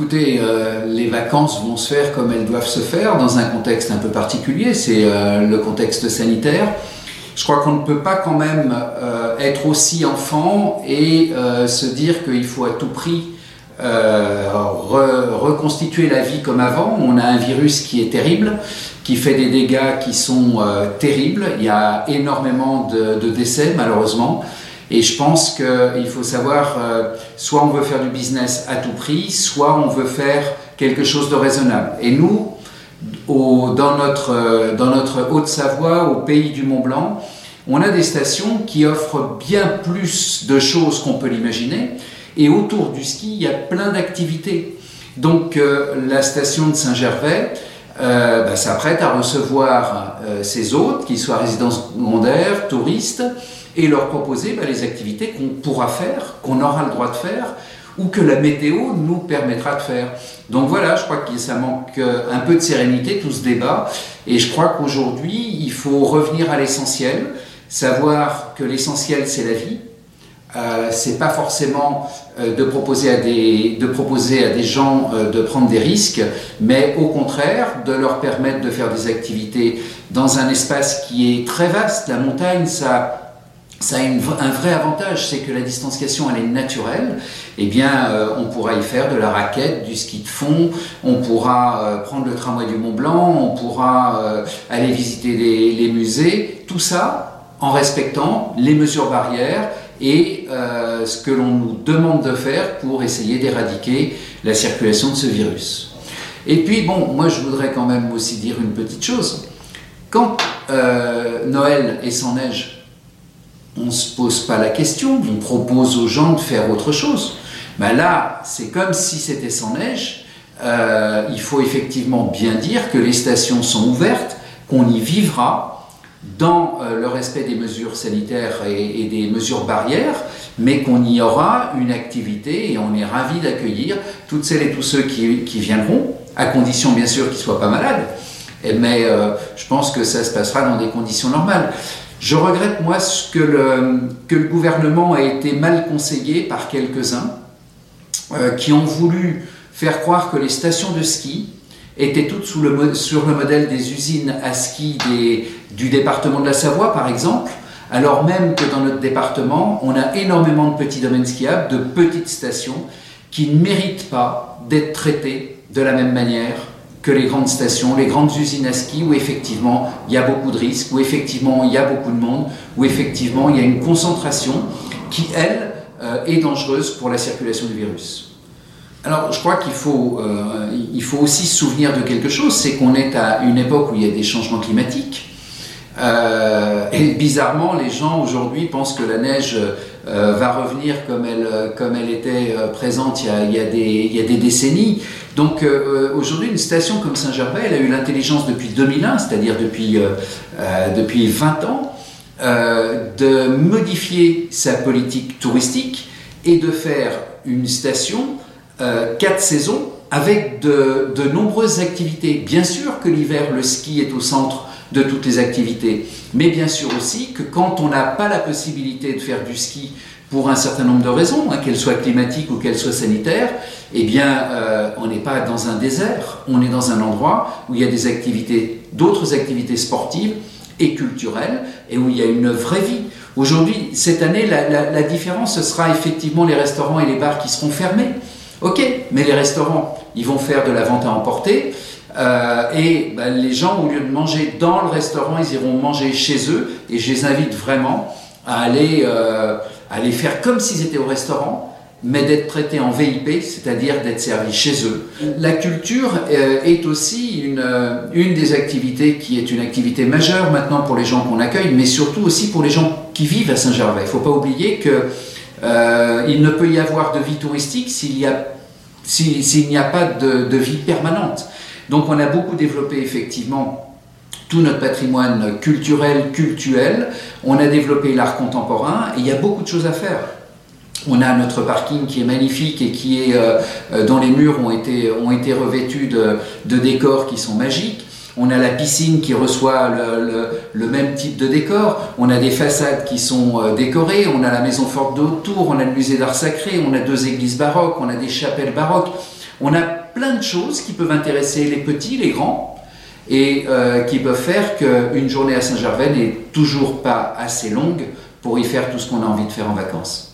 Écoutez, euh, les vacances vont se faire comme elles doivent se faire dans un contexte un peu particulier, c'est euh, le contexte sanitaire. Je crois qu'on ne peut pas quand même euh, être aussi enfant et se dire qu'il faut à tout prix reconstituer la vie comme avant. On a un virus qui est terrible, qui fait des dégâts qui sont terribles. Il y a énormément de décès malheureusement. Et je pense qu'il faut savoir, euh, soit on veut faire du business à tout prix, soit on veut faire quelque chose de raisonnable. Et nous, dans notre, euh, notre Haute-Savoie, au pays du Mont Blanc, on a des stations qui offrent bien plus de choses qu'on peut l'imaginer. Et autour du ski, il y a plein d'activités. Donc euh, la station de Saint-Gervais bah, s'apprête à recevoir ses hôtes, qu'ils soient résidents secondaires, touristes, et leur proposer bah, les activités qu'on pourra faire, qu'on aura le droit de faire, ou que la météo nous permettra de faire. Donc voilà, je crois que ça manque euh, un peu de sérénité, tout ce débat, et je crois qu'aujourd'hui, il faut revenir à l'essentiel, savoir que l'essentiel, c'est la vie. Euh, c'est pas forcément euh, de, proposer à des, de proposer à des gens euh, de prendre des risques, mais au contraire de leur permettre de faire des activités dans un espace qui est très vaste. La montagne, ça ça a un vrai avantage, c'est que la distanciation elle est naturelle. Eh bien, on pourra y faire de la raquette, du ski de fond, on pourra prendre le tramway du Mont Blanc, on pourra aller visiter les, musées, tout ça en respectant les mesures barrières et ce que l'on nous demande de faire pour essayer d'éradiquer la circulation de ce virus. Et puis, bon, moi je voudrais quand même aussi dire une petite chose. Quand Noël est sans neige, on ne se pose pas la question, on propose aux gens de faire autre chose. Ben là, c'est comme si c'était sans neige. Euh, il faut effectivement bien dire que les stations sont ouvertes, qu'on y vivra dans euh, le respect des mesures sanitaires et, des mesures barrières, mais qu'on y aura une activité et on est ravi d'accueillir toutes celles et tous ceux qui, viendront, à condition bien sûr qu'ils ne soient pas malades. Mais euh, je pense que ça se passera dans des conditions normales. Je regrette, moi, que le, que le gouvernement a été mal conseillé par quelques-uns euh, qui ont voulu faire croire que les stations de ski étaient toutes sur le modèle des usines à ski du département de la Savoie, par exemple, alors même que dans notre département, on a énormément de petits domaines skiables, de petites stations, qui ne méritent pas d'être traitées de la même manière que les grandes stations, les grandes usines à ski où effectivement il y a beaucoup de risques, où effectivement il y a beaucoup de monde, où effectivement il y a une concentration qui, elle, euh, est dangereuse pour la circulation du virus. Alors je crois qu'il faut, euh, il faut aussi se souvenir de quelque chose, c'est qu'on est à une époque où il y a des changements climatiques. Euh, et bizarrement, les gens aujourd'hui pensent que la neige va revenir comme elle, comme elle était présente il y, a, des, il y a des décennies. Donc euh, aujourd'hui, une station comme Saint-Gervais, elle a eu l'intelligence depuis 2001, c'est-à-dire depuis, euh, euh, depuis 20 ans, de modifier sa politique touristique et de faire une station quatre saisons avec de, de, nombreuses activités. Bien sûr que l'hiver, le ski est au centre de toutes les activités, mais bien sûr aussi que quand on n'a pas la possibilité de faire du ski pour un certain nombre de raisons, hein, qu'elles soient climatiques ou qu'elles soient sanitaires, eh bien, euh, on n'est pas dans un désert, on est dans un endroit où il y a des activités, d'autres activités sportives et culturelles, et où il y a une vraie vie. Aujourd'hui, cette année, la, différence, ce sera effectivement les restaurants et les bars qui seront fermés. Ok, mais les restaurants, ils vont faire de la vente à emporter, euh, et ben, les gens, au lieu de manger dans le restaurant, ils iront manger chez eux, et je les invite vraiment à aller... Euh, à les faire comme s'ils étaient au restaurant, mais d'être traités en VIP, c'est-à-dire d'être servis chez eux. La culture euh, est aussi une, des activités qui est une activité majeure maintenant pour les gens qu'on accueille, mais surtout aussi pour les gens qui vivent à Saint-Gervais. Il ne faut pas oublier euh, ne peut y avoir de vie touristique s'il n'y a, s'il, n'y a pas de, vie permanente. Donc on a beaucoup développé effectivement tout notre patrimoine culturel, cultuel. On a développé l'art contemporain et il y a beaucoup de choses à faire. On a notre parking qui est magnifique et qui est, euh, euh, dont les murs ont été, ont été revêtus de, décors qui sont magiques. On a la piscine qui reçoit le, même type de décor. On a des façades qui sont euh, décorées. On a la maison forte de. On a le musée d'art sacré. On a deux églises baroques. On a des chapelles baroques. On a plein de choses qui peuvent intéresser les petits, les grands, et euh, qui peuvent faire qu'une journée à Saint-Gervais n'est toujours pas assez longue pour y faire tout ce qu'on a envie de faire en vacances.